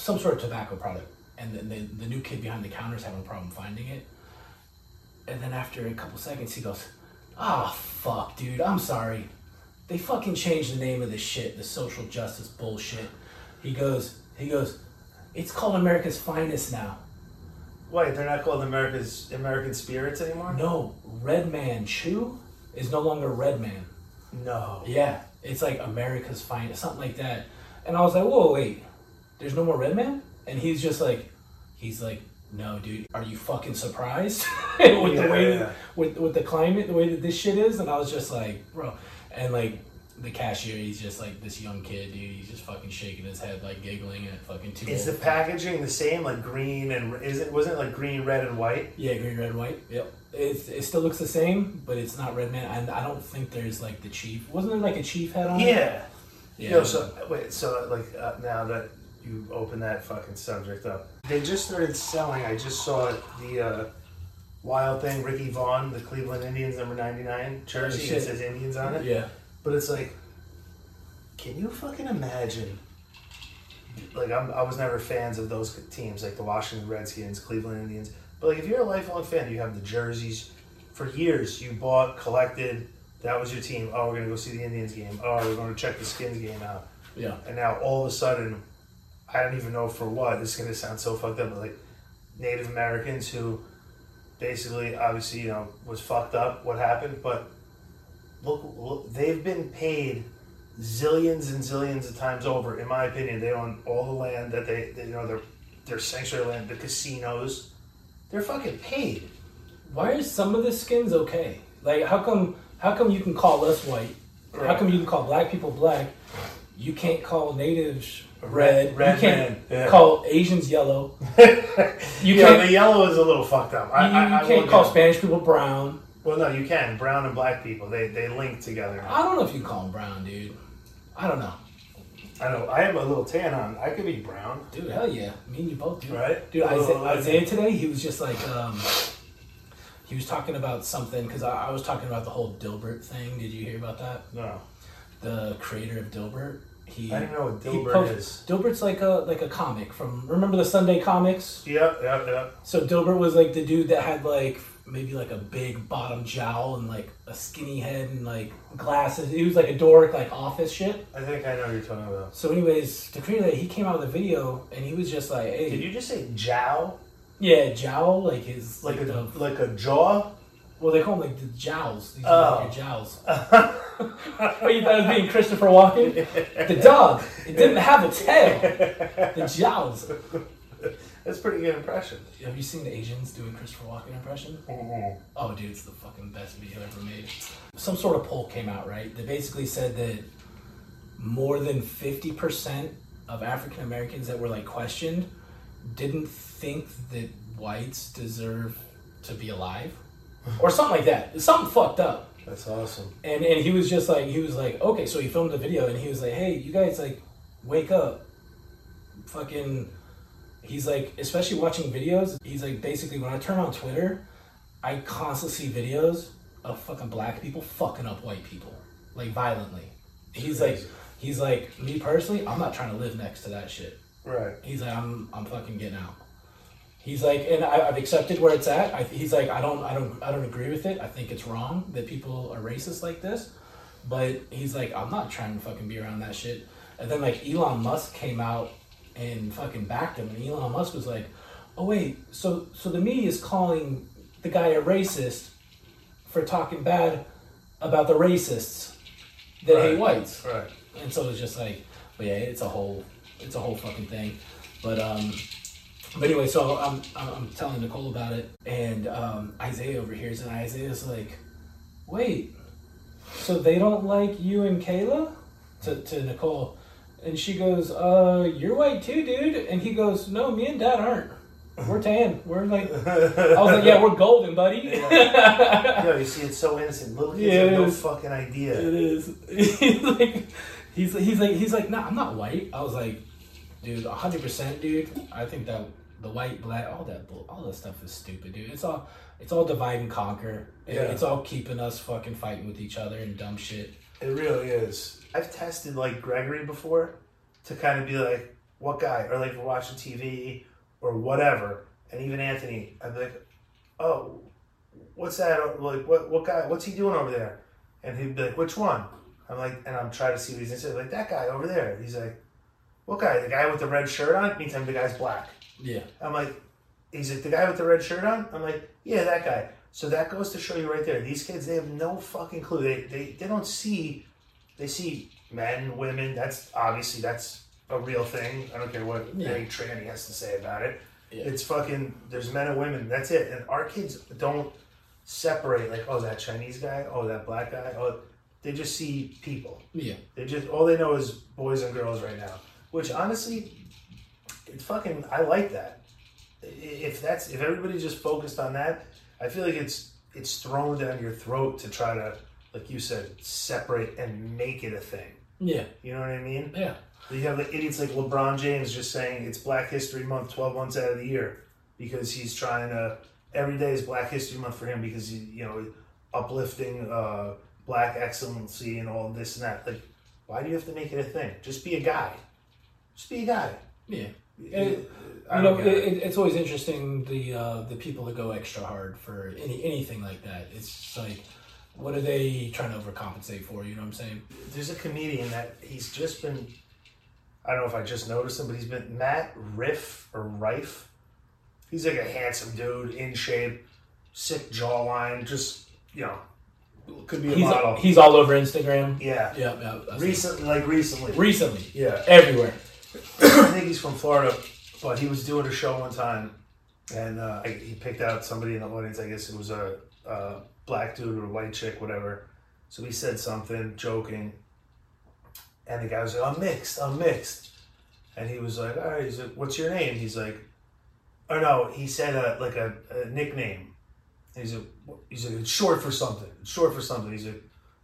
some sort of tobacco product, and the, the, the new kid behind the counter is having a problem finding it. And then after a couple seconds, he goes, "Ah, fuck, dude, I'm sorry. They fucking changed the name of this shit, the social justice bullshit." He goes, he goes, "It's called America's Finest now." Wait, they're not called America's American Spirits anymore? No, Red Man Chew is no longer Red Man. No. Yeah, it's like America's Finest, something like that. And I was like, whoa, wait, there's no more Red Man? And he's just like, he's like, no, dude, are you fucking surprised with Yeah, the way yeah. with with the climate, the way that this shit is? And I was just like, bro, and like the cashier, he's just like this young kid, dude. He's just fucking shaking his head, like giggling at fucking two. Is the packaging the same, like green and is it wasn't it like green, red, and white? Yeah, green, red, white. Yep. It, it still looks the same, but it's not Red Man. And I don't think there's like the chief. Wasn't there like a chief head on it? Yeah. Yeah. Yo, so wait, so like uh, now that you open that fucking subject up, they just started selling. I just saw the uh, wild thing, Ricky Vaughn, the Cleveland Indians number ninety nine jersey. shit. it says Indians on it. yeah. But it's like, can you fucking imagine? Like I'm, I was never fans of those teams, like the Washington Redskins, Cleveland Indians. But like, if you're a lifelong fan, you have the jerseys. For years, you bought, collected. That was your team. Oh, we're gonna go see the Indians game. Oh, we're going to check the Skins game out. Yeah. And now all of a sudden, I don't even know for what. This is gonna sound so fucked up, but like Native Americans who basically, obviously, you know, was fucked up. What happened? But look, look they've been paid zillions and zillions of times over. In my opinion, they own all the land that they, they you know, their their sanctuary land, the casinos. They're fucking paid. Why are some of the skins okay? Like, how come? How come you can call us white? How come you can call black people black? You can't call natives red. red you can't man, yeah. call Asians yellow. You yeah, can't. the yellow is a little fucked up. I, you, I, you I will can't call Spanish people brown. Well, no, you can. Brown and black people, they they link together. I don't know if you call them brown, dude. I don't know, I know. I have a little tan on. I could be brown, dude. Hell yeah, me and you both, dude. right? Dude, Isaiah. Isaiah today, he was just like, um, he was talking about something because I, I was talking about the whole Dilbert thing. Did you hear about that? No, The creator of Dilbert. He, I don't know what Dilbert is. Dilbert's like a like a comic from remember the Sunday comics. Yep, yep, yep. So Dilbert was like the dude that had like maybe like a big bottom jowl and like a skinny head and like glasses. He was like a dork, like office shit. I think I know what you're talking about. So, anyways, the creator he came out with a video and he was just like, "Hey, Did you just say jowl? yeah, jowl like his Like a the like a jaw? Well, they call them like the jowls. These Oh. are like your jowls. oh, you thought it was being Christopher Walken? The dog. It didn't have a tail. The jowls. That's a pretty good impression. Have you seen the Asians doing Christopher Walken impression? Mm-hmm. Oh, dude, it's the fucking best video ever made. Some sort of poll came out, right? That basically said that more than 50% of African Americans that were like questioned didn't think that whites deserve to be alive. Or something like that. Something fucked up. That's awesome. And and he was just like he was like, okay, so he filmed the video and he was like, hey, you guys like wake up. Fucking he's like, especially watching videos, he's like basically when I turn on Twitter, I constantly see videos of fucking black people fucking up white people. Like violently. He's like he's like, me personally, I'm not trying to live next to that shit. Right. He's like, I'm, I'm fucking getting out. He's like, and I, I've accepted where it's at. I, he's like, I don't, I don't, I don't agree with it. I think it's wrong that people are racist like this. But he's like, I'm not trying to fucking be around that shit. And then like Elon Musk came out and fucking backed him, and Elon Musk was like, oh wait, so so the media is calling the guy a racist for talking bad about the racists that hate whites. Right. And so it's just like, but yeah, it's a whole, it's a whole fucking thing. But um, but anyway, so I'm I'm telling Nicole about it, and um, Isaiah overhears, and Isaiah's like, wait, so they don't like you and Kayla? To to Nicole, and she goes, uh, you're white too, dude. And he goes, no, me and Dad aren't. We're tan. We're like, I was like, yeah, we're golden, buddy. Yo, you see, it's so innocent. Little kids Yeah, have no is. fucking idea. It is. he's like, he's he's like he's like, nah, I'm not white. I was like, dude, hundred percent, dude. I think that the white, black, all that, bull- all that stuff is stupid, dude. It's all, it's all divide and conquer. Yeah. It's all keeping us fucking fighting with each other and dumb shit. It really is. I've tested like Gregory before to kind of be like, what guy? Or like we're watching TV or whatever. And even Anthony, I'd be like, oh, what's that? Oh, like, what what guy? What's he doing over there? And he'd be like, which one? I'm like, and I'm trying to see what he's saying. Like, that guy over there. He's like, what guy? The guy with the red shirt on? Meantime, the guy's black. Yeah. I'm like, he's like, the guy with the red shirt on? I'm like, yeah, that guy. So that goes to show you right there. These kids, they have no fucking clue. They, they, they don't see, they see men, women. That's obviously, that's a real thing. I don't care what Yeah. any tranny has to say about it. Yeah. It's fucking, there's men and women. That's it. And our kids don't separate like, oh, that Chinese guy, oh, that black guy. Oh, they just see people. Yeah. They just all they know is boys and girls right now. Which honestly, it's fucking. I like that. If that's if everybody just focused on that, I feel like it's it's thrown down your throat to try to, like you said, separate and make it a thing. Yeah. You know what I mean? Yeah. You have the idiots like LeBron James just saying it's Black History Month, twelve months out of the year, because he's trying to. Every day is Black History Month for him because he, you know, uplifting uh, black excellency and all this and that. Like, why do you have to make it a thing? Just be a guy. Just be a guy. Yeah. It, you know, it, it. it, it's always interesting the uh, the people that go extra hard for any anything like that. It's just like, what are they trying to overcompensate for? You know what I'm saying? There's a comedian that he's just been. I don't know if I just noticed him, but he's been Matt Riff or Rife. He's like a handsome dude, in shape, sick jawline, just you know, could be a He's model. he's all over Instagram. yeah, Yeah, yeah. Recently, like recently. recently, yeah, everywhere. I think he's from Florida, but he was doing a show one time, and uh, I- he picked out somebody in the audience. I guess it was a, a black dude or a white chick, whatever. So he said something, joking, and the guy was like, "I'm mixed. I'm mixed," and he was like, "All right." He's like, "What's your name?" He's like, "Oh no," he said a, like a, a nickname. And he's like? "He's like, it's short for something. It's short for something." He's like,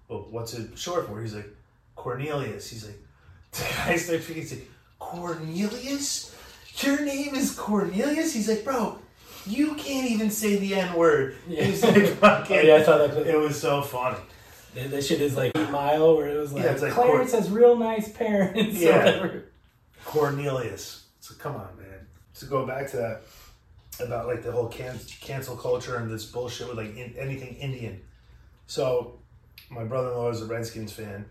"Well, what's it short for?" He's like, "Cornelius." He's like, the guy starts speaking. He's like, Cornelius? Your name is Cornelius? He's like, bro, you can't even say the N word. Yeah. He's like, fucking, Oh, yeah, I saw that clip. It was so funny. That, that shit is like Eight Mile, where it was like, Yeah, it's like Clarence has real nice parents. Yeah. Cornelius. So come on, man. To go back to that about like the whole can- cancel culture and this bullshit with like in- anything Indian. So my brother-in-law is a Redskins fan.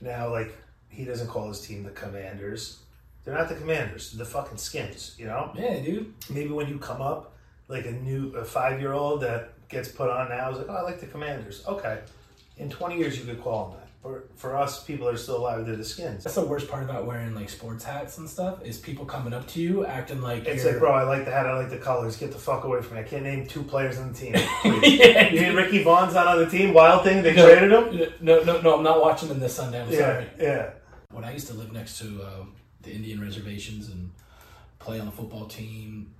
Now, like he doesn't call his team the Commanders. They're not the Commanders. They're the fucking Skins. You know. Yeah, dude. maybe when you come up, like a new a five year old that gets put on now is like, oh, I like the Commanders. Okay, in twenty years you could call them that. For for us, people are still alive. They're the Skins. That's the worst part about wearing like sports hats and stuff is people coming up to you acting like It's you're like, bro, I like the hat. I like the colors. Get the fuck away from me. I can't name two players on the team. Yeah, you mean Ricky Vaughn's not on the team? Wild thing. They No. traded him. No, no, no. I'm not watching them this Sunday. I'm Yeah, sorry. yeah. When I used to live next to uh, the Indian reservations and play on the football team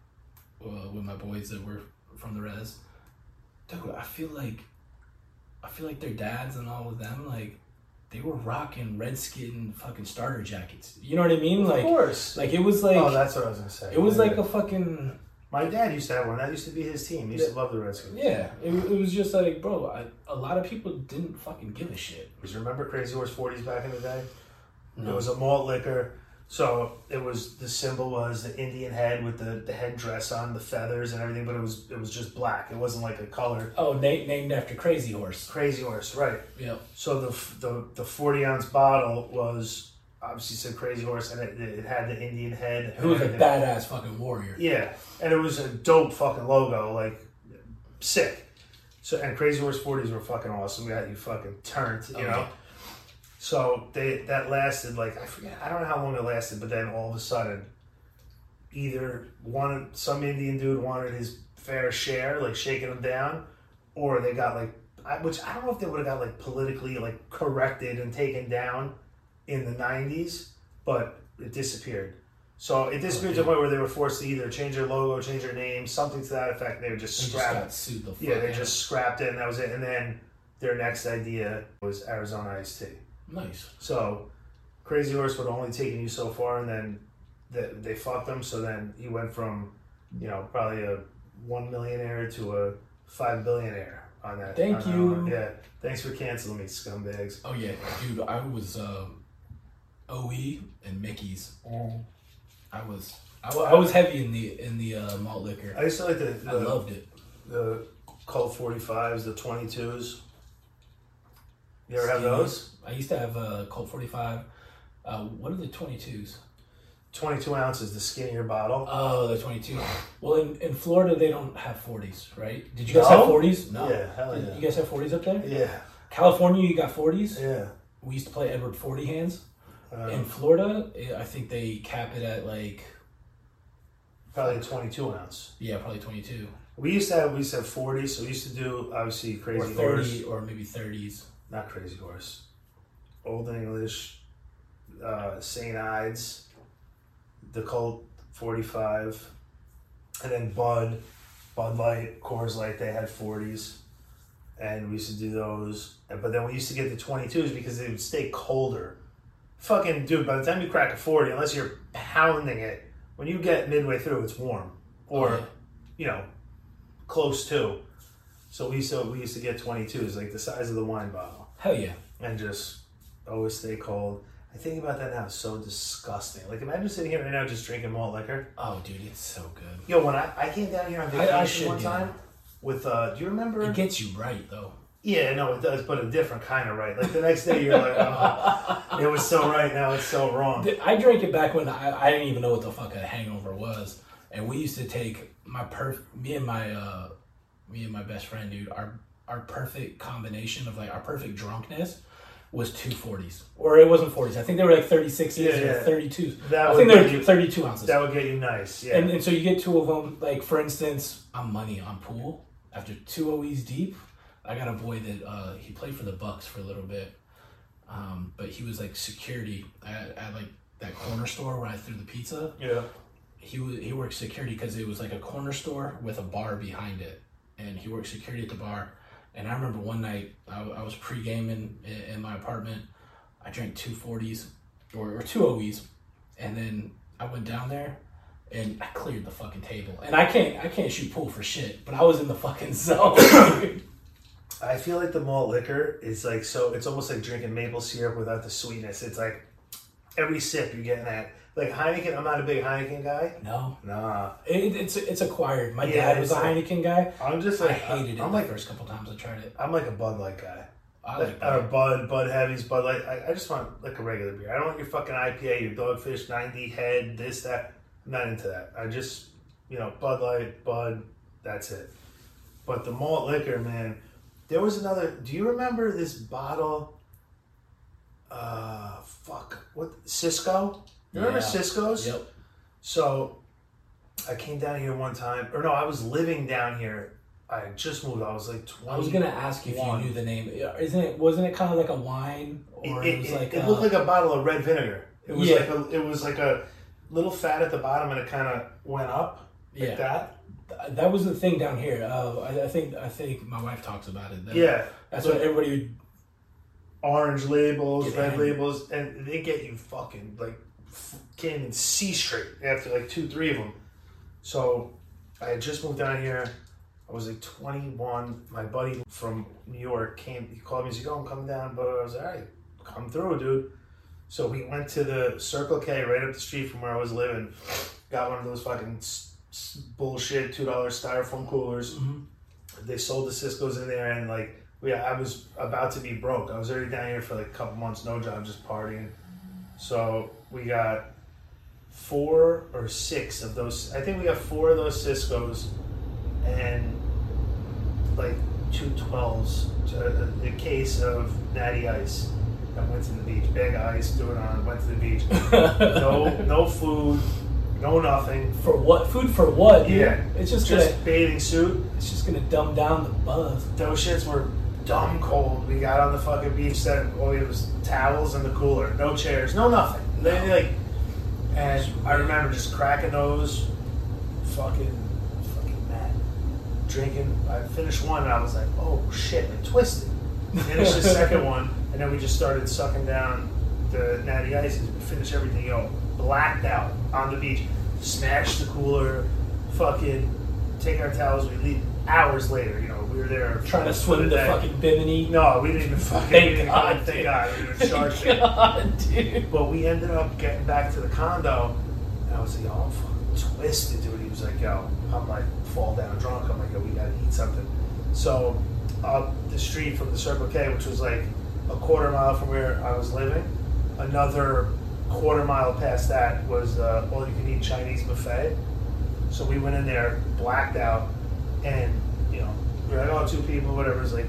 uh, with my boys that were from the res, dude, I feel like I feel like their dads and all of them like they were rocking redskin fucking starter jackets. You know what I mean? Like, Of Like, course. like it was like oh, that's what I was gonna say. it was My like a fucking my dad used to have one. That used to be his team. He used to love the Redskins. yeah. It, it was just like, bro, I, a lot of people didn't fucking give a shit. Because Remember Crazy Horse 40s back in the day? No. It was a malt liquor. So it was the symbol was the Indian head with the, the headdress on, the feathers and everything, but it was it was just black. It wasn't like a color. Oh, na- named after Crazy Horse. Crazy Horse, right? Yeah. So the the, the forty ounce bottle was obviously said Crazy Horse, and it, it had the Indian head. Who was a badass fucking warrior. Yeah, and it was a dope fucking logo, like sick. So and Crazy Horse forties were fucking awesome. We got you fucking turned, you Oh, know. yeah. So they that lasted like I forget I don't know how long it lasted, but then all of a sudden, either one some Indian dude wanted his fair share, like shaking them down, or they got like I, which I don't know if they would have got like politically like corrected and taken down in the '90s, but it disappeared. So it disappeared to the point where they were forced to either change their logo, change their name, something to that effect. They would just They just scrap got sued the yeah, they just scrapped it, and that was it. And then their next idea was Arizona iced tea. Nice. So Crazy Horse would have only taken you so far, and then they, they fucked him. So then he went from you know, probably a one millionaire to a five billionaire on that. Thank on you. one. Yeah. Thanks for canceling me, scumbags. Oh yeah, dude, I was um, OE and Mickey's. I was I, I was heavy in the in the uh, malt liquor. I used to like the I loved it. the Colt 45s, the 22s. You ever have those? I used to have a Colt 45. Uh, what are the 22s? 22 ounces, the skinnier bottle. Oh, the 22. Well, in, in Florida, they don't have 40s, right? Did you guys have 40s? No. Yeah, hell yeah. You guys have 40s up there? Yeah, California, you got 40s? yeah. We used to play Edward 40 hands. Uh, in Florida, eh, I think they cap it at like, probably a 22 ounce. yeah, probably 22. We used to have we used to have 40, so we used to do obviously Or crazy 30, horse, or maybe 30s. Not crazy horse, old English, uh, Saint Ides, the Colt 45, and then Bud, Bud Light, Coors Light. They had 40s, and we used to do those. But then we used to get the 22s because they would stay colder. Fucking dude, by the time you crack a 40, unless you're pounding it, when you get midway through, it's warm or Oh, you know close to. So we used to we used to get 22s, like the size of the wine bottle, Hell yeah. and just always stay cold. I think about that now. It's so disgusting. Like imagine sitting here right now just drinking malt liquor. Oh, dude, it's so good. Yo, when I, I came down here on I- vacation I should one do time with uh, do you remember? It gets you right, though. yeah, no, it does, but a different kind of right. Like the next day, you're like, oh, it was so right, now it's so wrong. I drank it back when I, I didn't even know what the fuck a hangover was, and we used to take my perf, me and my uh, me and my best friend, dude. Our our perfect combination of like our perfect drunkenness was two forties, or it wasn't forties. I think they were like thirty sixes Yeah, or yeah. thirty twos. I think they were thirty two ounces. That would get you nice, yeah. And, and so you get two of them. Like for instance, I'm money on pool. After two OEs deep, I got a boy that uh, he played for the Bucks for a little bit, um, but he was like security at, at like that corner store where I threw the pizza. yeah. He was he worked security because it was like a corner store with a bar behind it, and he worked security at the bar. And I remember one night I, I was pre gaming in, in my apartment. I drank two forties or, or two OEs, and then I went down there and I cleared the fucking table. And I can't I can't shoot pool for shit, but I was in the fucking zone. I feel like the malt liquor is like so. It's almost like drinking maple syrup without the sweetness. It's like every sip you're getting that. Like Heineken, I'm not a big Heineken guy. no, Nah, it, it's it's acquired. My Yeah, dad was it's a like- Heineken guy. I'm just I like hated it I'm the like first couple times I tried it. I'm like a Bud Light guy. I Like, like or that. Bud, Bud Heavies, Bud Light. I, I just want like a regular beer. I don't want your fucking IPA, your Dogfish 90 head, this that. I'm not into that. I just you know Bud Light, Bud. That's it. But the malt liquor, man. There was another. Do you remember this bottle? Uh, fuck. What Cisco? You remember Yeah. Cisco's? Yep. So I came down here one time, or no, I was living down here. I had just moved. I was like 20. I was gonna ask if you knew the name. Isn't it? Wasn't it kind of like a wine, It, or it, it, was like it a, looked like a bottle of red vinegar. It was Yeah. like a, it was like a little fat at the bottom, and it kind of went up like yeah. that. That was the thing down here. Uh, I, I think I think my wife talks about it. That, Yeah, that's But what everybody. Would, orange labels, red labels, and they get you fucking like can't even see straight after like two, three of them. So I had just moved down here. I was like 21. My buddy from New York came. He called me. He's like, "Oh, I'm coming down." But I was like, "All right, come through, dude." So we went to the Circle K right up the street from where I was living. Got one of those fucking bullshit two dollar styrofoam coolers. Mhm. They sold the Cisco's in there, and like, yeah, I was about to be broke. I was already down here for like a couple months, no job, just partying. So we got four or six of those. I think we got four of those Cisco's, and like two 12s, a, a case of Natty Ice. I went to the beach, big ice, do it on, went to the beach. No, no food, no nothing. for what food for what? dude? Yeah. it's just, Just gonna bathing suit. it's just gonna dumb down the buzz. Those shits were dumb cold. We got on the fucking beach set. All it was towels in the cooler, no chairs, no nothing. They No. like, and I remember just cracking those, fucking, fucking mad, drinking. I finished one and I was like, oh shit, like twisted. Finished the second one, and then we just started sucking down the natty ices. We finished everything, yo, blacked out on the beach. Smashed the cooler, fucking take our towels. We leave hours later. You we were there Trying to swim the fucking Bimini. No, we didn't even fucking. Thank we God, thank. God. We were. God, dude. But we ended up getting back to the condo, and I was like, "Yo, I'm fucking twisted, dude." He was like, "Yo, I'm like fall down drunk." I'm like, "Yo, we gotta eat something." So up the street from the Circle K, which was like a quarter mile from where I was living, another quarter mile past that was uh, all you can eat Chinese buffet. So we went in there, blacked out, and you know, we were like, "Oh, two people, whatever." It was like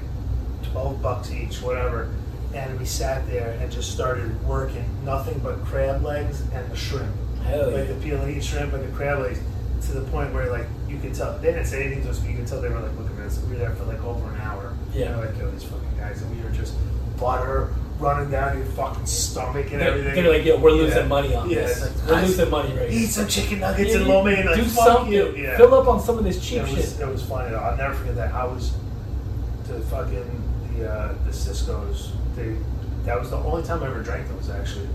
twelve bucks each, whatever. And we sat there and just started working nothing but crab legs and the shrimp, Hell like yeah. the peel and eat shrimp and the crab legs, to the point where like you could tell they didn't say anything to us, but you could tell they were like looking at us. We were there for like over an hour. Yeah. They're like, yo, these fucking guys, and we were just butter running down your fucking stomach and They're, everything. they're like, yo, we're losing Yeah. money on Yeah, this. like, we're guys, losing money right Eat some chicken nuggets Yeah, and lo mein. Like, Do something. you. Yeah. Fill up on some of this cheap it shit. was, it was funny. I'll never forget that. I was to fucking the uh, the Cisco's. They that was the only time I ever drank those actually.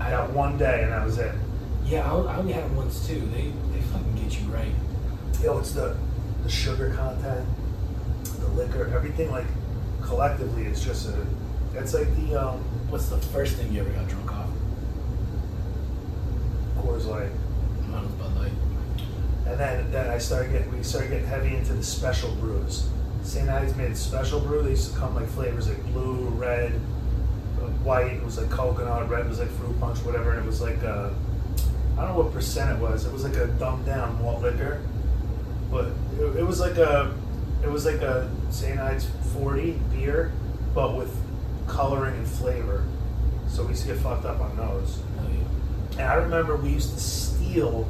I had one day, and that was it. Yeah, I, I only had them once too. They they fucking get you right. Yo, it's the the sugar content, the liquor, everything like collectively. It's just a. It's like the um, What's the first thing you ever got drunk off? Coors Light. Mine was Bud Light. And then, then I started getting, we started getting heavy into the special brews. St. Ides made a special brew. They used to come like flavors like blue, red, uh, white. It was like coconut. Red was like fruit punch, whatever. And it was like uh, I don't know what percent it was. It was like a dumbed down malt liquor, but it, it was like a, it was like a St. Ides 40 beer, but with coloring and flavor. So we used to get fucked up on those. Yeah. And I remember we used to steal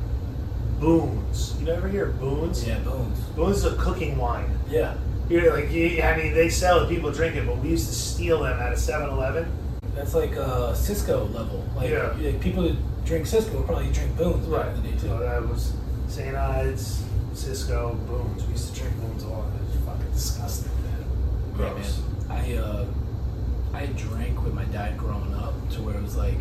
Boones. You ever hear of Boones? Yeah, Boones. Boones is a cooking wine. Yeah. You're like, you, I mean, they sell it, people drink it, but we used to steal them at a 7-Eleven. That's like uh, Cisco level. Like Yeah. yeah, people that drink Cisco will probably drink Boone's back in the day too. So that was St. Ides, Cisco, Boones. We used to drink Boones a lot. It was fucking disgusting, man. Yeah, Gross. man. I uh, I drank with my dad growing up to where it was like,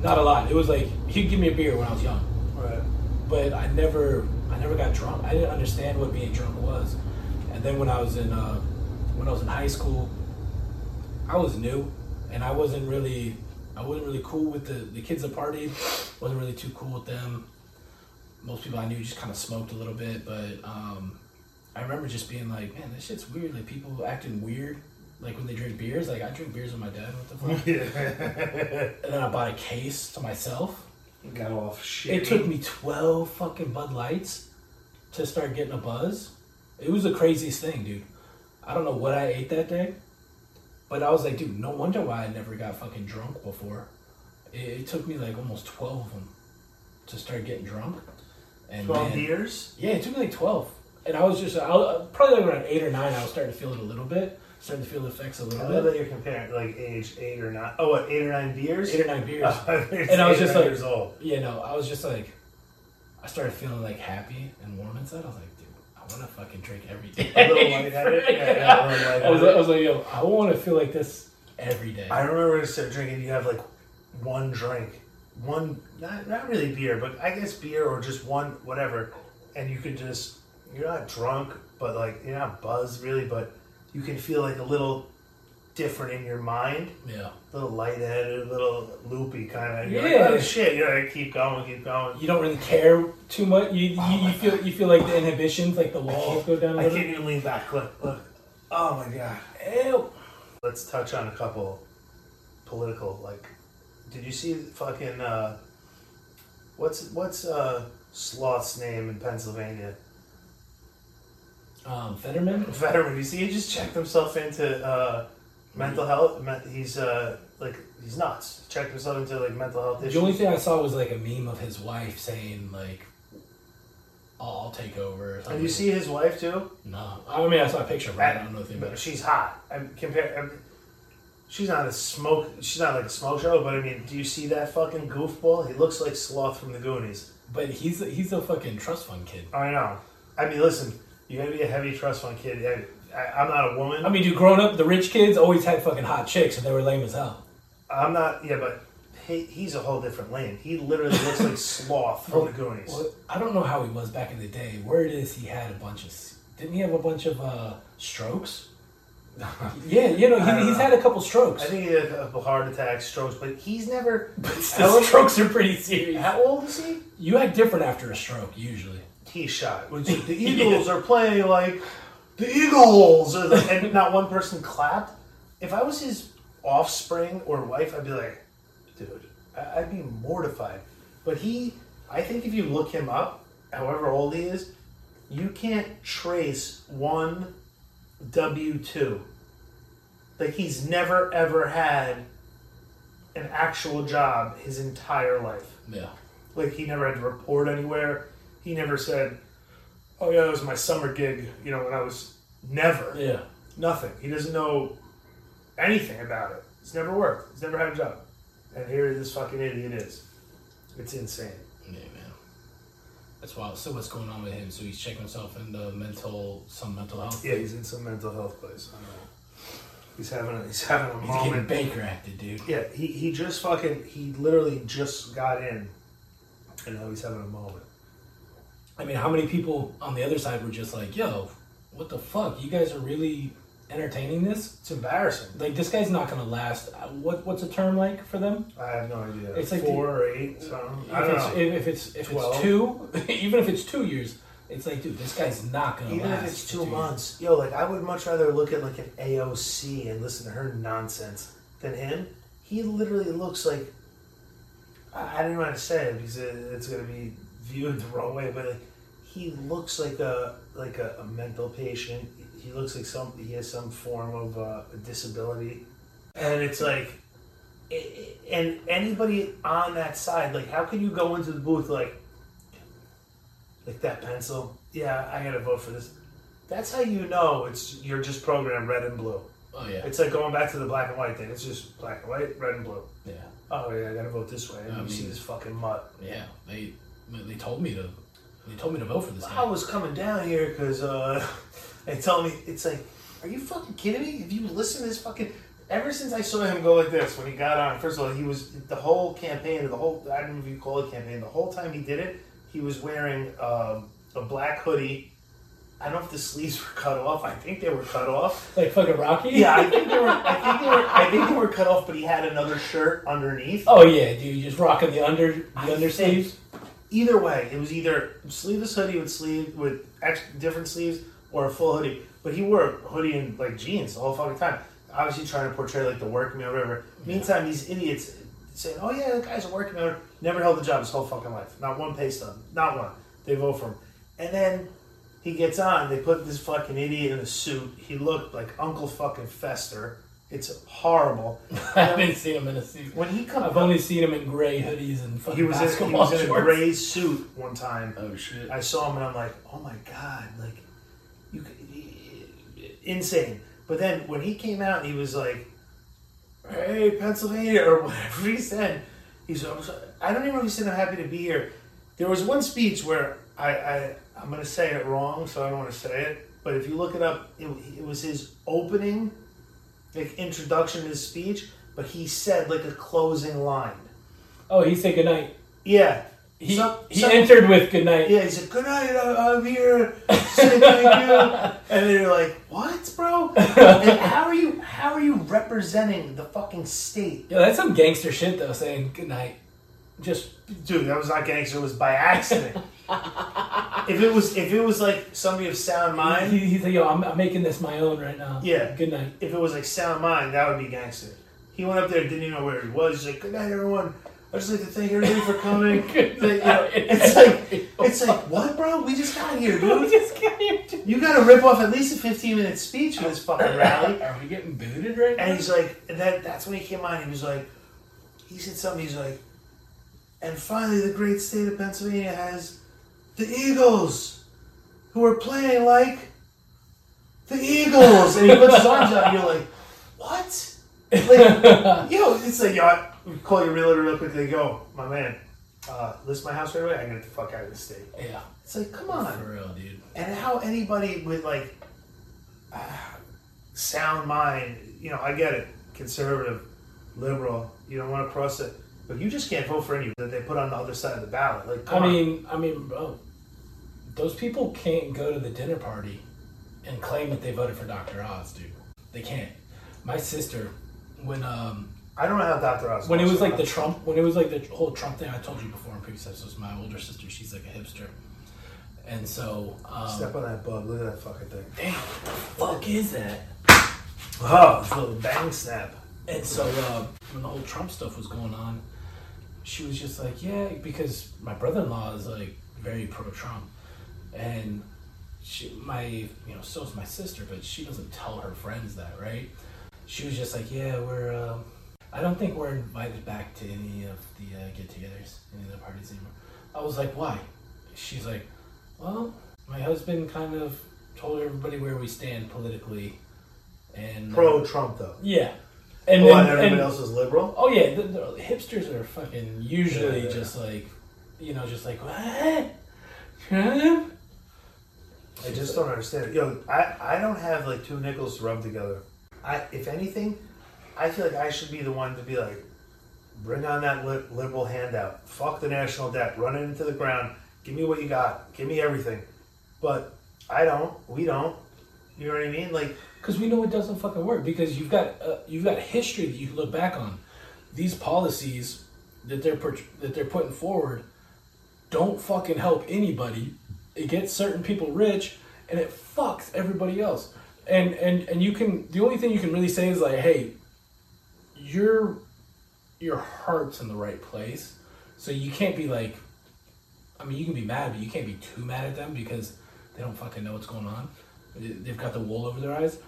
not a lot. It was like he'd give me a beer when I was young, Right. but I never, I never got drunk. I didn't understand what being drunk was. And then when I was in, uh, when I was in high school, I was new, and I wasn't really, I wasn't really cool with the the kids that partied. wasn't really too cool with them. Most people I knew just kind of smoked a little bit, but um, I remember just being like, man, this shit's weird. Like people acting weird, like when they drink beers. Like I drink beers with my dad. What the fuck? and then I bought a case to myself. Got off shit. It took me 12 fucking Bud Lights to start getting a buzz. It was the craziest thing, dude. I don't know what I ate that day, but I was like, dude, no wonder why I never got fucking drunk before. It, it took me like almost 12 of them to start getting drunk. And 12 man, beers? Yeah, it took me like 12. And I was just, I was, probably like around 8 or 9, I was starting to feel it a little bit. Starting to feel the effects a I little love bit. that you're comparing like age eight or nine. Oh, what, eight or nine beers? Eight or 9 beers. and And I was just like- years old. you know, I was just like, I started feeling like happy and warm inside. I was like, dude, I want to fucking drink every day. A little lightheaded? Yeah, yeah, a little I was, lightheaded. I was like, yo, I want to feel like this every day. I remember when I started drinking, you have like one drink, one not not really beer, but I guess beer or just one whatever, and you could just you're not drunk, but like you're not buzzed really, but you can feel like a little different in your mind, yeah. a little lightheaded, a little loopy kind of. You're Yeah. like, oh shit, you're like keep going, keep going. You don't really care too much. You you, Oh you my feel you feel like the inhibitions, like the walls go down a I can't even lean back. Look, look. Oh my god. Ew. Let's touch on a couple political like. Did you see fucking uh, what's what's uh, Sloth's name in Pennsylvania? Um, Fetterman. Veteran. You see, he just checked himself into uh, mental health. Me- He's uh, like he's nuts. Checked himself into like mental health issues. The only thing I saw was like a meme of his wife saying like, "I'll, I'll take over." or and you see his wife too. No, I mean I saw a picture, but I don't know anything about it. She's hot. I'm compare. I'm, she's not a smoke. She's not like a smoke show. But I mean, do you see that fucking goofball? He looks like Sloth from the Goonies. But he's a, he's a fucking trust fund kid. I know. I mean, listen, you gotta be a heavy trust fund kid. I, I, I'm not a woman. I mean, dude, growing up, the rich kids always had fucking hot chicks, and they were lame as hell. I'm not. Yeah, but he, he's a whole different lane. He literally looks like Sloth from the Goonies. Well, I don't know how he was back in the day. Word is he had a bunch of. Didn't he have a bunch of uh, strokes? Yeah, you know, don't he, he's know. had a couple strokes. I think he had a couple heart attacks, strokes, but he's never. But the strokes are pretty serious. How old is he? You act different after a stroke, usually. He's shot. Which the Eagles are playing like the Eagles, and like- and not one person clapped. If I was his offspring or wife, I'd be like, dude, I'd be mortified. But he, I think if you look him up, however old he is, you can't trace one W two. Like he's never ever had an actual job his entire life. Yeah. Like he never had to report anywhere. He never said, "Oh yeah, that was my summer gig." You know, when I was never Yeah. nothing. He doesn't know anything about it. It's never worked. He's never had a job. And here this fucking idiot is. It's insane. Yeah, man. That's wild. So what's going on with him? So he's checking himself into mental, some mental health. Yeah, he's in some mental health place. I know. He's having a, he's having a He's getting moment. Baker acted, dude. Yeah, he, he just fucking he literally just got in, and now he's having a moment. I mean, how many people on the other side were just like, "Yo, what the fuck? You guys are really entertaining this? It's embarrassing. Like, this guy's not gonna last. Uh, What what's a term like for them? I have no idea. It's like four or eight. Something. I If don't it's, know. if, if it's if Twelve. it's two, even if it's two years, it's like, dude, this guy's not gonna Even if it's for two years. months, yo, like I would much rather look at like an AOC and listen to her nonsense than him. He literally looks like I, I don't know how to say it because it, it's going to be viewed the wrong way, but he looks like a like a, a mental patient. He looks like some he has some form of uh, disability, and it's like. i- i- And anybody on that side, like, how can you go into the booth like, like that pencil? Yeah, I gotta vote for this. That's how you know it's you're just programmed red and blue. Oh yeah, It's like going back to the black and white thing. It's just black and white, red and blue. yeah, Oh yeah, I gotta vote this way. And I you see mean- this fucking mutt. yeah. They they told me to they told me to vote for this I was coming down here because uh, they told me it's like, are you fucking kidding me? If you listen to this fucking, ever since I saw him go like this when he got on, first of all, he was the whole campaign, the whole I don't know if you call it campaign, the whole time he did it, he was wearing um, a black hoodie. I don't know if the sleeves were cut off. I think they were cut off. Like fucking Rocky. Yeah, I think they were. I think they were. I think they were cut off, but he had another shirt underneath. Oh yeah, dude, just rocking the under the I under think- sleeves. Either way, it was either sleeveless hoodie with sleeve with different sleeves or a full hoodie. But he wore a hoodie and like jeans the whole fucking time. Obviously trying to portray like the workman or whatever. Meantime, these idiots saying, "Oh yeah, the guy's a workman." or Never held a job his whole fucking life. Not one pay stub. Not one. They vote for him, and then he gets on. They put this fucking idiot in a suit. He looked like Uncle fucking Fester. It's horrible. I haven't seen him in a suit. When he comes, I've only seen him in gray hoodies and fucking he was in, he basketball was in a shorts. gray suit one time. Oh shit. I saw him and I'm like, oh my god, like you, could- insane. But then when he came out, he was like, "Hey, Pennsylvania," or whatever he said. He's, I I don't even know if he said, "I'm happy to be here." There was one speech where I, I I'm going to say it wrong, so I don't want to say it. But if you look it up, it, it was his opening, like introduction to his speech. But he said like a closing line. Oh, he said goodnight. Yeah. He Some- he some- entered with goodnight. Yeah, he said, "Good night, I- I'm here." Say thank you, and then you're like, "What, bro? and how are you? How are you representing the fucking state, Yo, that's some gangster shit though. Saying goodnight. Just dude? That was not gangster. It was by accident. if it was, if it was like somebody of sound mind, he, he's like, yo, I'm, I'm making this my own right now. Yeah. Good night. if it was like sound mind, that would be gangster. He went up there, didn't even know where he was. He's like, "Good night, everyone. I'd just like to thank everybody for coming." Good you know, it's like, it's like, what, bro? We just got here, We dude. just got here. to- You got to rip off at least a 15 minute speech for this fucking rally. Are we getting booted right now? And he's like, and that, that's when he came on. He was like, he said something. He's like, and finally, the great state of Pennsylvania has the Eagles, who are playing like the Eagles. And he puts his arms out, and you're like, what? Like, you know, it's like, yo, I call your realtor real quick. They go, my man, uh, list my house right away. I get the fuck out of the state. yeah, It's like, come on for real, dude. and how anybody with like uh, sound mind, you know, I get it, conservative, liberal, you don't want to cross it. But you just can't vote for any that they put on the other side of the ballot. Like, I on. mean, I mean, bro, those people can't go to the dinner party and claim that they voted for Dr. Oz, dude. They can't. My sister, when um, I don't know how Dr. Oz. when it was like the Trump, when it was like the whole Trump thing, I told you before in previous episodes, my older sister, she's like a hipster, and so um, Step on that bug. Look at that fucking thing. damn, what the fuck is that? Oh, this little bang snap. And so uh, when the whole Trump stuff was going on, she was just like, yeah, because my brother-in-law is like very pro-Trump, and she, my, you know, so's my sister, but she doesn't tell her friends that, right? She was just like, yeah, we're, um, I don't think we're invited back to any of the uh, get-togethers, any of the parties anymore. I was like, why? She's like, well, my husband kind of told everybody where we stand politically, and uh, Pro Trump though. yeah. And Oh, then, and everybody and- else is liberal. Oh yeah, the, the hipsters are fucking usually Yeah, yeah. just like, you know, just like what? Trump? I just don't understand it. Yo, I, I don't have like two nickels to rub together. I if anything, I feel like I should be the one to be like, bring on that li- liberal handout. Fuck the national debt. Run it into the ground. Give me what you got. Give me everything. But I don't. We don't. You know what I mean? Like Because we know it doesn't fucking work. Because you've got uh, you've got history that you can look back on. These policies that they're put, that they're putting forward don't fucking help anybody. It gets certain people rich, and it fucks everybody else. And and and you can the only thing you can really say is like, hey, your your heart's in the right place, so you can't be like. I mean, you can be mad, but you can't be too mad at them because they don't fucking know what's going on. They've got the wool over their eyes.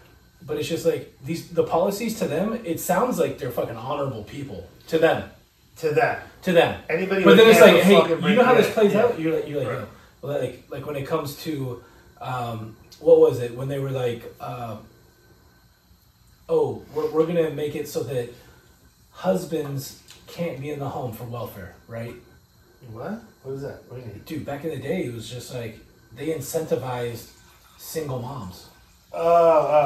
But it's just like these the policies to them. It sounds like they're fucking honorable people to them. to them. To them. Anybody But then it's like, hey, you know how this plays yeah. out. You're like, you're like, Right. Well, like, like when it comes to, um, what was it when they were like, um, oh, we're, we're gonna make it so that husbands can't be in the home for welfare, right? What? What is that? What do you mean? Dude, back in the day, it was just like they incentivized single moms. Oh,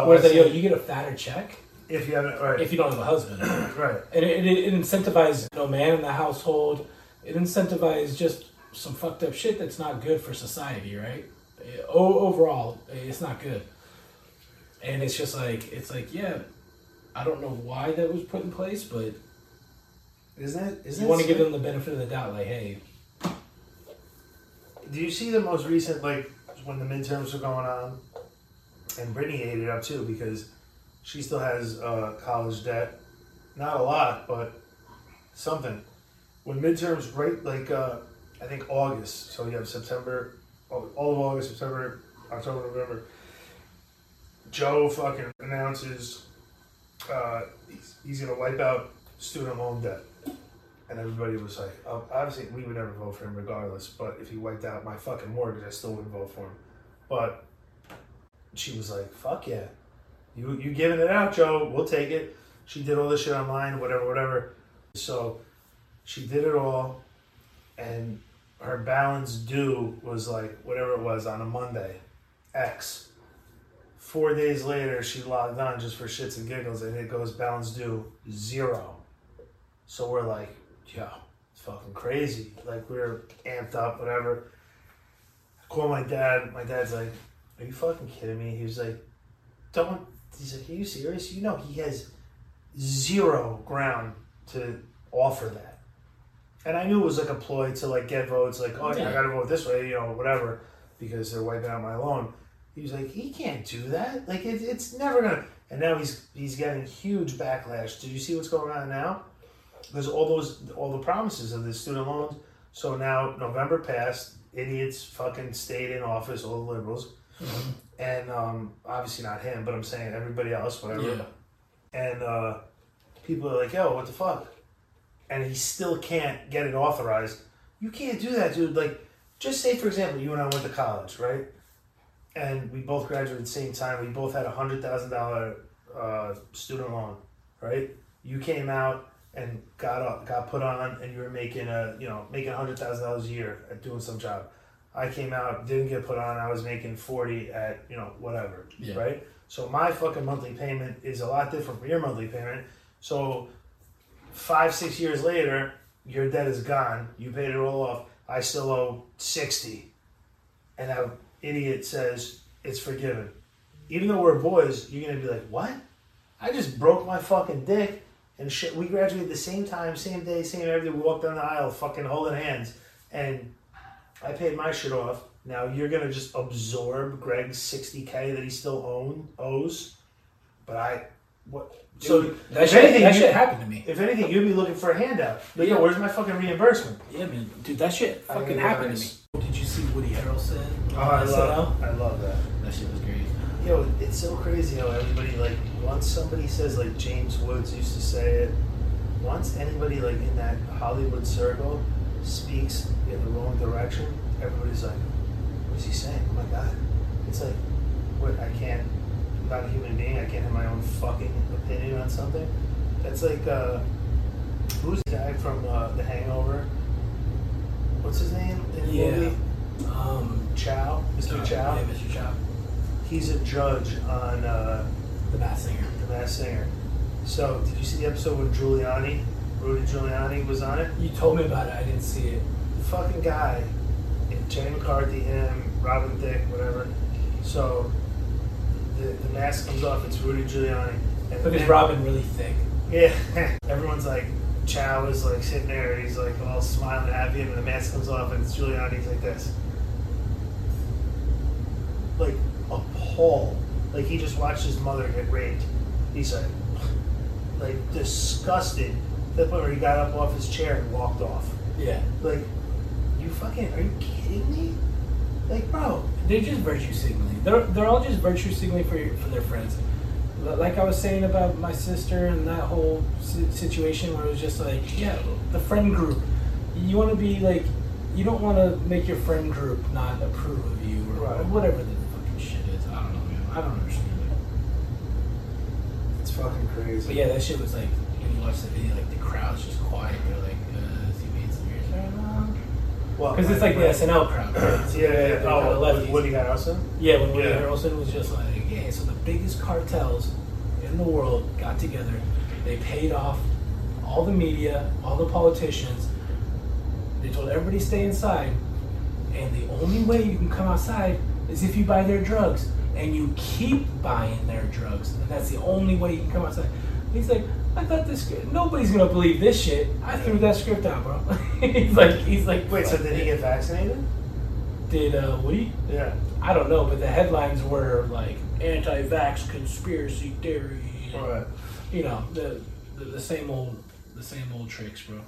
oh. Where I they, see. yo, you get a fatter check if you haven't, right, if you don't have a husband. right. And it, it, it incentivized no man in the household. It incentivizes just some fucked up shit that's not good for society, right? Eh, O- overall, it's not good. And it's just like it's like yeah, I don't know why that was put in place, but Isn't it? Isn't you want to give them the benefit of the doubt. Like, hey, Do you see the most recent, like when the midterms were going on, and Brittany ate it up too because she still has uh, college debt, not a lot, but something. When midterms, right, like uh, I think August, so you have September, all all of August, September, October, November. Joe fucking announces uh, he's, he's gonna wipe out student loan debt. And everybody was like, uh, obviously, we would never vote for him regardless. But if he wiped out my fucking mortgage, I still wouldn't vote for him. But she was like, fuck yeah. You, you giving it out, Joe. We'll take it. She did all this shit online, whatever, whatever. So she did it all. And her balance due was like, whatever it was, on a Monday. X. Four days later, she logged on just for shits and giggles, and it goes balance due zero. So we're like, yo, it's fucking crazy. Like we were amped up, whatever. I call my dad. My dad's like, are you fucking kidding me? He was like, don't. He's like, are you serious? You know he has zero ground to offer that. And I knew it was like a ploy to like get votes. Like, oh yeah, I gotta vote this way, you know, whatever, because they're wiping out my loan. He was like, he can't do that. Like it, it's never gonna. And now he's he's getting huge backlash. Did you see what's going on now? Because all those all the promises of the student loans. So now November passed. Idiots fucking stayed in office. All the liberals, and um, obviously not him, but I'm saying everybody else, whatever. yeah, And uh, people are like, "Yo, what the fuck?" And he still can't get it authorized. You can't do that, dude. Like, just say for example, you and I went to college, right? And we both graduated at the same time. We both had a hundred thousand dollar uh, student loan, right? You came out and got up, got put on, and you were making a, you know, making a hundred thousand dollars a year at doing some job. I came out, didn't get put on. I was making forty at, you know, whatever, Yeah. right? So my fucking monthly payment is a lot different from your monthly payment. So five, six years later, your debt is gone. You paid it all off. I still owe sixty, and that idiot says it's forgiven. Even though we're boys, you're gonna be like, "What? I just broke my fucking dick." And shit, we graduated the same time, same day, same everything. We walked down the aisle, fucking holding hands, and I paid my shit off. Now you're gonna just absorb Greg's sixty k that he still own owes, but I what? So that if shit, anything, that you- shit happened to me. if anything, you'd be looking for a handout. But Yeah. yo, where's my fucking reimbursement? Yeah, man, dude, that shit fucking happened to me. Did you see Woody Harrelson? Oh, I love, I love that. That shit was great. Yo, it's so crazy how everybody like once somebody says like James Woods used to say it. Once anybody like in that Hollywood circle speaks in the wrong direction, everybody's like, "What is he saying? Oh my god!" It's like, what? I can't. I'm not a human being. I can't have my own fucking opinion on something. That's like, uh, who's the guy from uh, The Hangover? What's his name in the Yeah. movie? Um, Chow, Mr. Chow. Yeah, Mr. Chow. He's a judge on. Uh, The Masked Singer. the Masked Singer. So, did you see the episode when Giuliani? Rudy Giuliani was on it. You told me about it. I didn't see it. The fucking guy, Jenny McCarthy, him, Robin Thicke, whatever. So, the, the mask comes off. It's Rudy Giuliani. And But is Robin really thick? Yeah, everyone's like, Chow is like sitting there. He's like all smiling, happy, and the mask comes off, and it's Giuliani's like this, like appalled. Like he just watched his mother get raped. He's like, like disgusted the point where he got up off his chair and walked off. Yeah. Like, you fucking, are you kidding me? Like, bro, They're just virtue signaling. They're they're all just virtue signaling for your, for their friends. Like I was saying about my sister and that whole situation where it was just like, yeah, the friend group. You want to be like, you don't want to make your friend group not approve of you or Right. whatever the fucking shit is. I don't know, man. I don't understand it. it's fucking crazy. But yeah, that shit was like when you watch the video, like the crowd's just quiet. They're like, uh, he being serious right now? Well, Because it's like the SNL crowd. Right? So Yeah, yeah, yeah. Oh, with Woody Harrelson? Yeah, when Woody Yeah. Harrelson was just like, yeah, so the biggest cartels in the world got together. They paid off all the media, all the politicians. They told everybody to stay inside. And the only way you can come outside is if you buy their drugs. And you keep buying their drugs. And that's the only way you can come outside. He's like, I thought this, nobody's gonna believe this shit. I threw that script out, bro. he's like, he's like, Wait, so "Fuck did he get vaccinated? Did uh, Woody? Yeah. I don't know, but the headlines were like anti-vax conspiracy theory. Alright. You know the, the the same old the same old tricks, bro.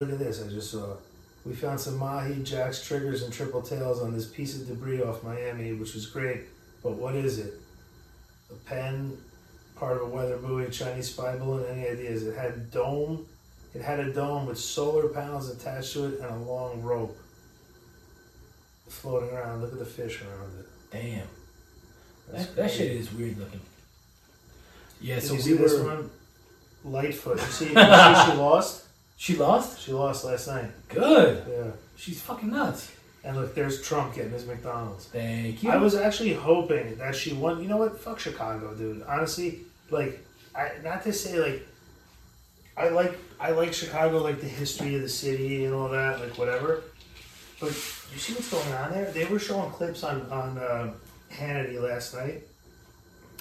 Look at this, I just saw. We found some mahi, jacks, triggers, and triple tails on this piece of debris off Miami, which was great. But what is it? A pen, part of a weather buoy, a Chinese spy balloon, any ideas? It had dome. It had a dome with solar panels attached to it and a long rope floating around. Look at the fish around it. Damn, That's that, that shit is weird looking. Yeah, Did so you we see this were. one? Lightfoot. You see, you see she lost? She lost. She lost last night. Good. Yeah. She's fucking nuts. And look, there's Trump getting his McDonald's. Thank you. I was actually hoping that she won. You know what? Fuck Chicago, dude. Honestly, like, I not to say like, I like I like Chicago, like the history of the city and all that, like whatever. But you see what's going on there? They were showing clips on on uh, Hannity last night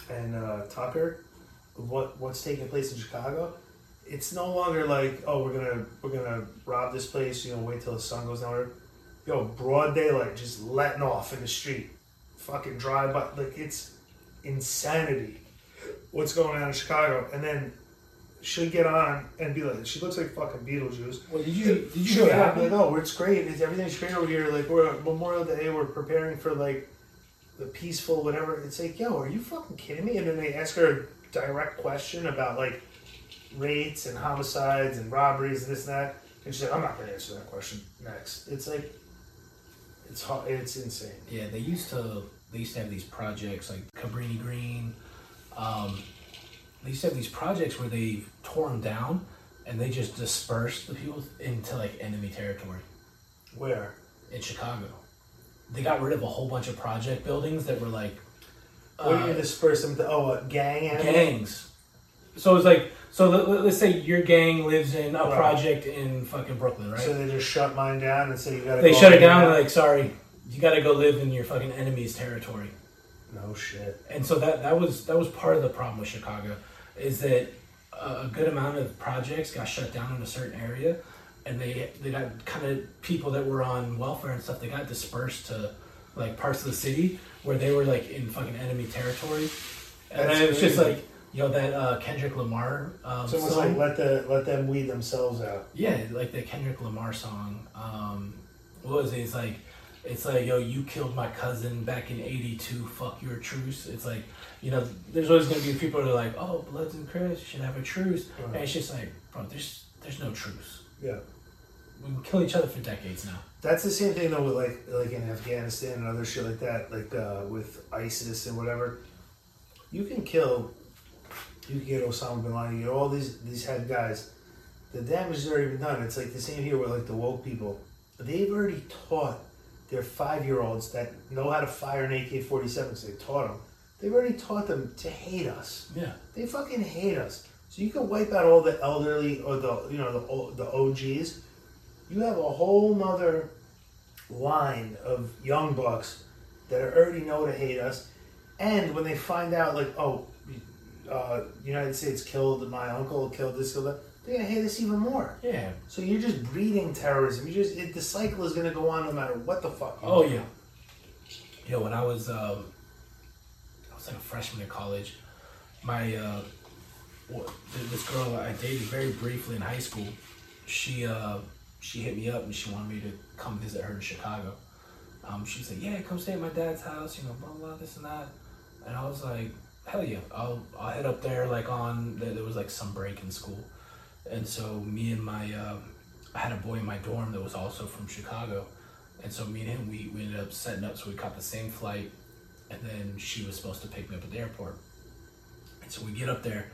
and uh, Tucker of what what's taking place in Chicago. It's no longer like oh we're gonna we're gonna rob this place. You know, wait till the sun goes down. Yo, broad daylight, just letting off in the street fucking drive by. Like it's insanity. What's going on in Chicago? And then she'll get on and be like, she looks like fucking Beetlejuice. Well, did you did you She'll get on like, oh, it's great. It's, everything's great over here. Like we're Memorial Day. We're preparing for like the peaceful whatever. It's like, yo, are you fucking kidding me? And then they ask her a direct question about like rates and homicides and robberies and this and that. And she's like, I'm not gonna answer that question. Next, it's like. It's hard, it's insane. Yeah, they used to they used to have these projects like Cabrini Green. Um, they used to have these projects where they tore them down and they just dispersed the people into like enemy territory Where? in Chicago. They got rid of a whole bunch of project buildings that were like do you uh, disperse them to? Oh, a gang animal? gangs. So it's like So let, let- let's say your gang lives in a Right. project in fucking Brooklyn, right? So they just shut mine down and say you gotta. they go shut it down. and like, sorry, you got to go live in your fucking enemy's territory. No shit. And so that that was that was part of the problem with Chicago, is that a good amount of projects got shut down in a certain area, and they they got kind of people that were on welfare and stuff. They got dispersed to like parts of the city where they were like in fucking enemy territory, and That's then it was just crazy. like you know that uh, Kendrick Lamar um, It's almost song. like let the let them weed themselves out. Yeah, like the Kendrick Lamar song. Um, what was it? It's like, it's like, yo, you killed my cousin back in '82. Fuck your truce. It's like, you know, there's always gonna be people that are like, oh, Bloods and Crips should have a truce, and it's just like, bro, there's there's no truce. Yeah. We can kill each other for decades now. That's the same thing though with like like in Afghanistan and other shit like that, like uh, with ISIS and whatever. You can kill, you can get Osama bin Laden, you get all these these head guys. The damage has already been done. It's like the same here with like the woke people. They've already taught their five year olds that know how to fire an AK forty seven because they taught them. They've already taught them to hate us. Yeah, They fucking hate us. So you can wipe out all the elderly or the you know the the OGs. You have a whole nother line of young bucks that already know to hate us, and when they find out like oh, uh, United States killed my uncle, killed this, killed that, they're gonna hate us even more. yeah. So you're just breeding terrorism. You just it, the cycle is gonna go on no matter what the fuck. you Oh do. yeah. Yo, when I was um, I was like a freshman in college, my uh, this girl I dated very briefly in high school, she uh, she hit me up and she wanted me to come visit her in Chicago. Um, she said, "Yeah, come stay at my dad's house," you know, blah blah this and that. And I was like, "Hell yeah, I'll I'll head up there." Like on there was like some break in school, and so me and my uh, I had a boy in my dorm that was also from Chicago. And so me and him, we, we ended up setting up so we caught the same flight, and then she was supposed to pick me up at the airport. And so we get up there,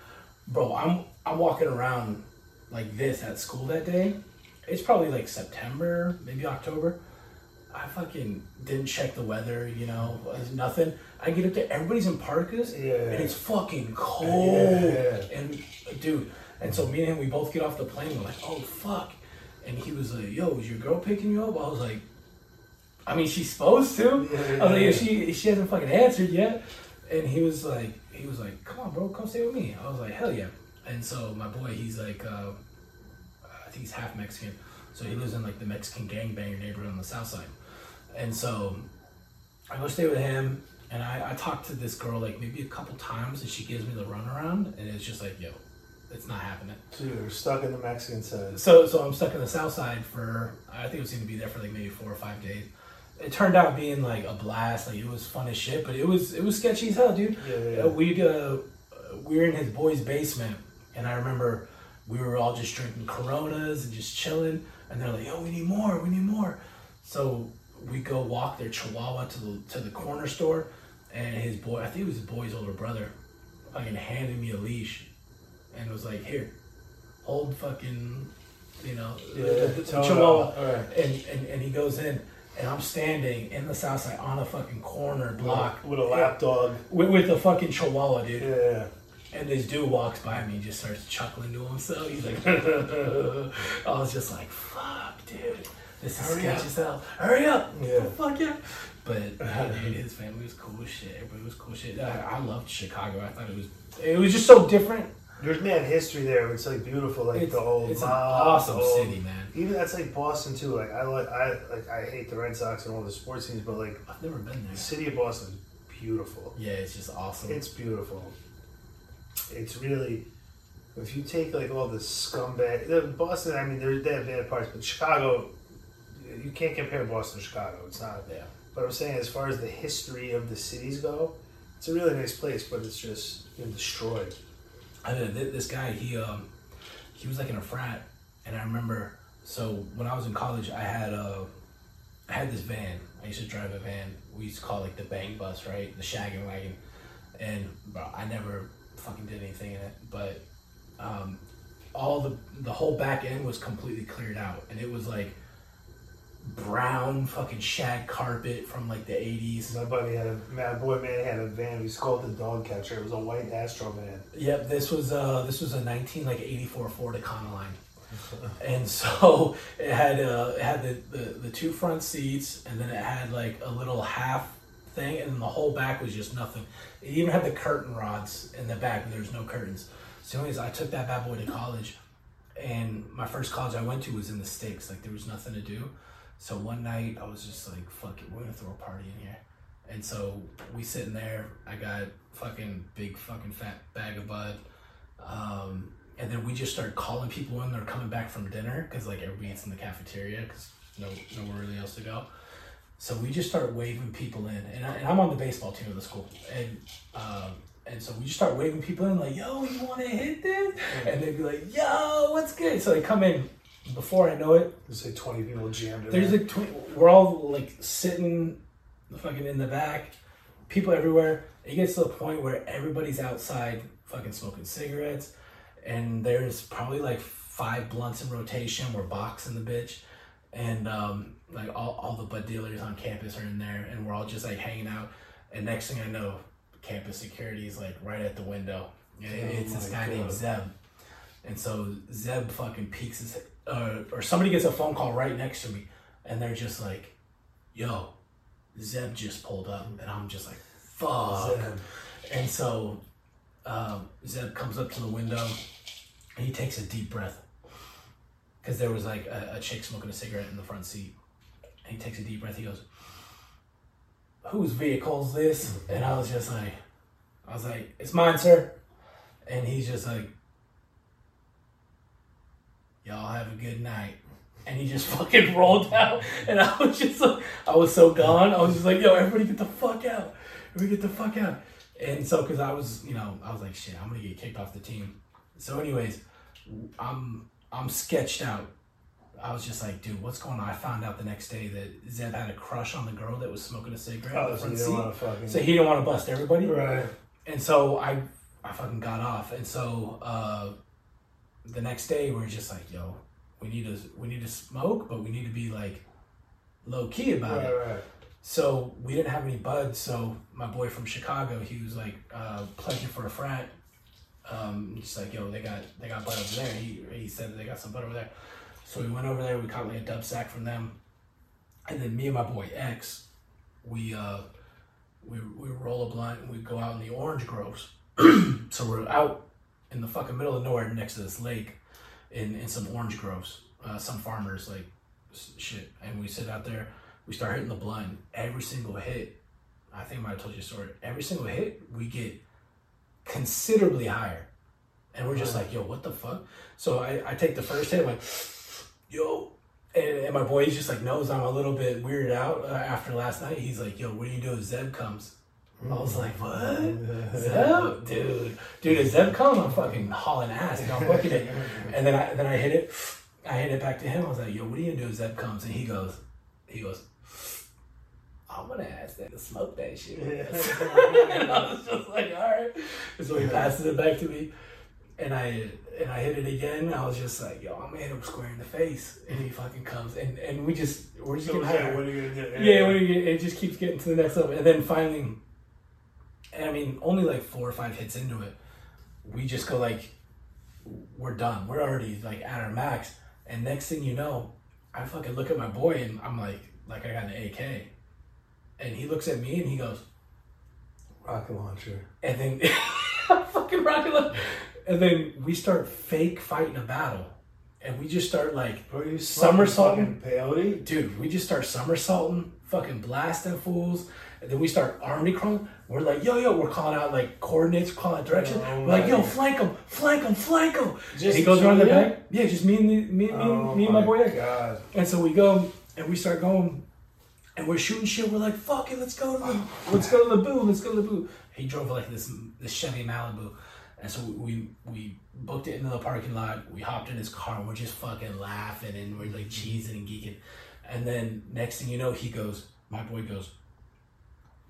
bro. I'm I'm walking around like this at school that day. It's probably like September, maybe October. I fucking didn't check the weather, you know, nothing. I get up there, everybody's in parkas, Yeah. and it's fucking cold. Yeah. And dude, and so me and him, we both get off the plane. We're like, oh fuck. And he was like, yo, is your girl picking you up? I was like, I mean, she's supposed to. Yeah, I was like, yeah. she she hasn't fucking answered yet. And he was like, he was like, come on, bro, come stay with me. I was like, hell yeah. And so my boy, he's like, uh, I think he's half Mexican, so he lives in like the Mexican gangbanger neighborhood on the south side. And so I go stay with him, and I, I talk to this girl like maybe a couple times, and she gives me the runaround, and it's just like, yo, it's not happening. So you're stuck in the Mexican side. So so I'm stuck in the south side for I think it was going to be there for like maybe four or five days. It turned out being like a blast. Like it was fun as shit, but it was it was sketchy as hell, dude. Yeah, yeah, yeah. Uh, We'd uh, we were in his boy's basement, and I remember we were all just drinking Coronas and just chilling. And they're like, "Yo, we need more. We need more." So we go walk their Chihuahua to the to the corner store, and his boy, I think it was his boy's older brother, fucking handed me a leash, and was like, "Here, hold fucking, you know, Yeah, the, the, the Chihuahua." all. All right. And, and and he goes in, and I'm standing in the south side on a fucking corner block with a lap dog. with, with a fucking Chihuahua, dude. Yeah. And this dude walks by me and just starts chuckling to himself. He's like, I was just like, fuck, dude. This is Hurry sketchy up. as hell. Hurry up. Yeah. Fuck yeah. But yeah, dude, his family was cool as shit. Everybody was cool as shit. I, I loved Chicago. I thought it was, it was just so different. There's man history there. It's like beautiful, like It's, the old it's an mob, awesome old- city, man. Even that's like Boston too. Like I like I like I hate the Red Sox and all the sports teams, but like I've never been the there. city of Boston is beautiful. Yeah, it's just awesome. It's beautiful. It's really if you take like all the scumbag the Boston. I mean, there's they have bad parts, but Chicago, you can't compare Boston to Chicago. It's not. yeah. But I'm saying, as far as the history of the cities go, it's a really nice place, but it's just been destroyed. I th- this guy. He um, he was like in a frat, and I remember. So when I was in college, I had a, I had this van. I used to drive a van. We used to call it like the bang bus, right? The shaggin' wagon. And bro, I never fucking did anything in it, but um, all the the whole back end was completely cleared out, and it was like brown fucking shag carpet from like the 80s. My buddy had a my boy man had a van. We called it the dog catcher. It was a white Astro van. Yep, this was uh this was a 19 like 84 Ford Econoline. and so it had uh it had the, the the two front seats and then it had like a little half thing and the whole back was just nothing. It even had the curtain rods in the back, but there's no curtains. So anyways, I took that bad boy to college and my first college I went to was in the sticks. Like there was nothing to do. So one night I was just like, fuck it, we're gonna throw a party in here. And so we sitting there, I got fucking big fucking fat bag of bud. Um, and then we just started calling people in. They're coming back from dinner because like everybody eats in the cafeteria because no nowhere really else to go. So we just start waving people in, and, I, and I'm on the baseball team of the school, and um, and so we just start waving people in like, "Yo, you want to hit this?" And they'd be like, "Yo, what's good?" So they come in. Before I know it, There's like 20 people jammed in there's there. like tw- we're all like sitting, fucking in the back, people everywhere. It gets to the point where everybody's outside, fucking smoking cigarettes, and there's probably like five blunts in rotation. We're boxing the bitch, and um, like all, all the bud dealers on campus are in there, and we're all just like hanging out. And next thing I know, campus security is like right at the window. And Oh it's this guy named Zeb. And so Zeb fucking peeks his, uh, or somebody gets a phone call right next to me, and they're just like, "Yo, Zeb just pulled up," and I'm just like, "Fuck!" Zeb. And so um, Zeb comes up to the window, and he takes a deep breath, because there was like a, a chick smoking a cigarette in the front seat. And he takes a deep breath. He goes, "Whose vehicle is this?" And I was just like, "I was like, it's mine, sir." And he's just like, y'all have a good night. And he just fucking rolled out. And I was just like, I was so gone. I was just like, yo, everybody get the fuck out. Everybody get the fuck out. And so, because I was, you know, I was like, shit, I'm going to get kicked off the team. So, anyways, I'm I'm sketched out. I was just like, dude, what's going on? I found out the next day that Zeb had a crush on the girl that was smoking a cigarette Oh, so you front don't want to fucking. So he didn't want to bust everybody. right. And so I I fucking got off. And so uh, the next day we are just like, yo, we need to we need to smoke, but we need to be like low key about Right, it. right. So we didn't have any buds. So my boy from Chicago, he was like uh, pledging for a frat. Um, just like yo, they got they got bud over there. He he said they got some bud over there. So we went over there. We caught like a dub sack from them, and then me and my boy X, we uh we we roll a blunt and we go out in the orange groves. so we're out in the fucking middle of nowhere next to this lake, in in some orange groves. Uh, some farmers like shit, and we sit out there. We start hitting the blunt. Every single hit, I think I might have told you a story. Every single hit, we get considerably higher, and we're just like, yo, what the fuck? So I, I take the first hit, I'm like, yo, and, and my boy, he's just like knows I'm a little bit weirded out uh, after last night. He's like, yo, what do you do if Zeb comes? I was like, what? Zeb? Dude. Dude, if Zeb comes, I'm fucking hauling ass. And I'm booking it. And then I then I hit it. I hit it back to him. I was like, yo, what are you gonna do if Zeb comes? And he goes, he goes, I'm gonna ask that to smoke that shit. with us." and I was just like, all right. And so he passes it back to me. And I and I hit it again. I was just like, yo, I'm gonna hit him square in the face. And he fucking comes. And and we just we're just So, getting higher. what are you gonna do? Yeah, when you it just keeps getting to the next level, and then finally, and I mean, only like four or five hits into it, we just go like, we're done. We're already like at our max, and next thing you know, I fucking look at my boy, and I'm like, like I got an AK, and he looks at me and he goes, rocket launcher. and then fucking rocket launcher. and then we start fake fighting a battle, and we just start like Bro, you Somersaulting? peyote? dude, we just start somersaulting, fucking blasting fools, and then we start army crawling. We're like, yo, yo, we're calling out like coordinates, calling out direction. Oh we're like, yo, flank him, flank him, flank him. Just he goes around the back. Yeah, just me and the, me, me, Oh me and my boy. God. And so we go and we start going, and we're shooting shit. We're like, fuck it, let's go to the, let's go to the boo, let's go to the boo. He drove like this this Chevy Malibu, and so we we booked it into the parking lot. We hopped in his car and we're just fucking laughing and we're like cheesing and geeking. And then next thing you know, he goes, my boy goes,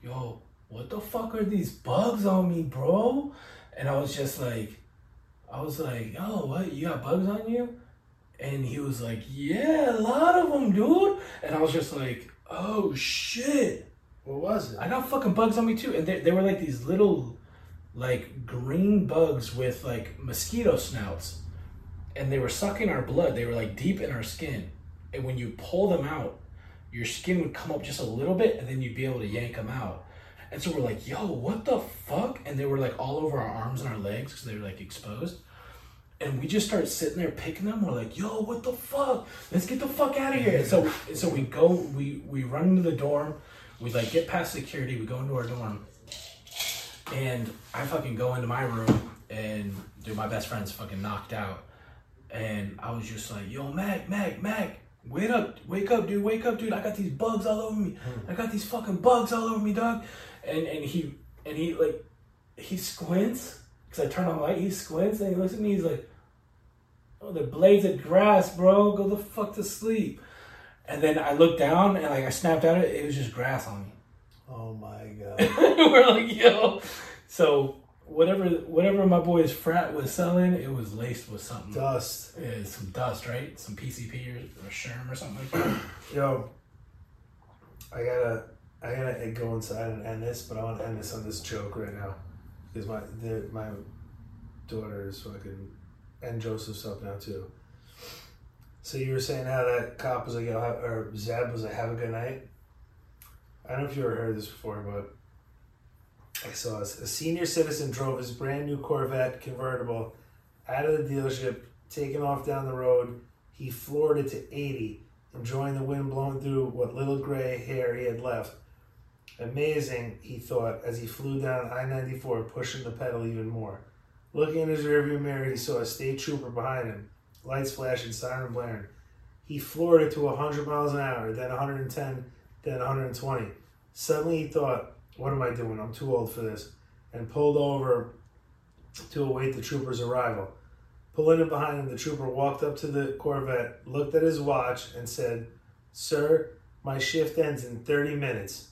yo, what the fuck are these bugs on me, bro? And I was just like, I was like, yo, what? You got bugs on you? And he was like, "Yeah, a lot of them, dude." And I was just like, "Oh shit." What was it? I got fucking bugs on me too, and they, they were like these little, like green bugs with like mosquito snouts, and they were sucking our blood. They were like deep in our skin, and when you pull them out, your skin would come up just a little bit, and then you'd be able to yank them out. And so we're like, "Yo, what the fuck?" And they were like all over our arms and our legs because they were like exposed. And we just start sitting there picking them. We're like, "Yo, what the fuck? Let's get the fuck out of here!" And so, so we go, we we run into the dorm we like get past security, we go into our dorm, and I fucking go into my room and dude, my best friend's fucking knocked out. And I was just like, yo, Mac, Mac, Mac, wake up, wake up, dude, wake up, dude. I got these bugs all over me. Hmm. I got these fucking bugs all over me, dog. And and he and he like he squints because I turn on the light. He squints and he looks at me. He's like, "Oh, the blades of grass, bro. Go the fuck to sleep." And then I looked down and like I snapped out of it. It was just grass on me. Oh my god. We're like, yo. So whatever whatever my boy's frat was selling, it was laced with something. Dust. Yeah, some dust, right? Some PCP or, or Sherm or something like that. Yo, I gotta, I gotta go inside and end this, but I want to end this on this joke right now because my the, my daughter is fucking, and Joseph's up now too. So you were saying how that cop was like, or Zeb was like, "Have a good night." I don't know if you ever heard this before, but I saw. A senior citizen drove his brand new Corvette convertible out of the dealership, taking off down the road. He floored it to 80, enjoying the wind blowing through what little gray hair he had left. Amazing, he thought, as he flew down I 94, pushing the pedal even more. Looking in his rearview mirror, he saw a state trooper behind him, lights flashing, siren blaring. He floored it to 100 miles an hour, then 110, then 120. Suddenly he thought, What am I doing? I'm too old for this. And pulled over to await the trooper's arrival. Pulling up behind him, the trooper walked up to the Corvette, looked at his watch, and said, Sir, my shift ends in 30 minutes.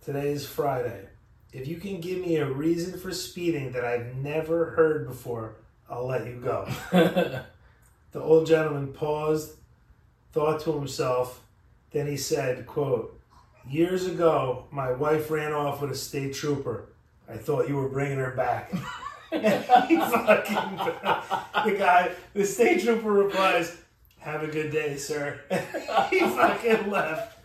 Today is Friday. If you can give me a reason for speeding that I've never heard before, I'll let you go. The old gentleman paused, thought to himself, then he said, quote, Years ago, my wife ran off with a state trooper. I thought you were bringing her back. fucking, the guy, the state trooper replies, Have a good day, sir. he fucking left.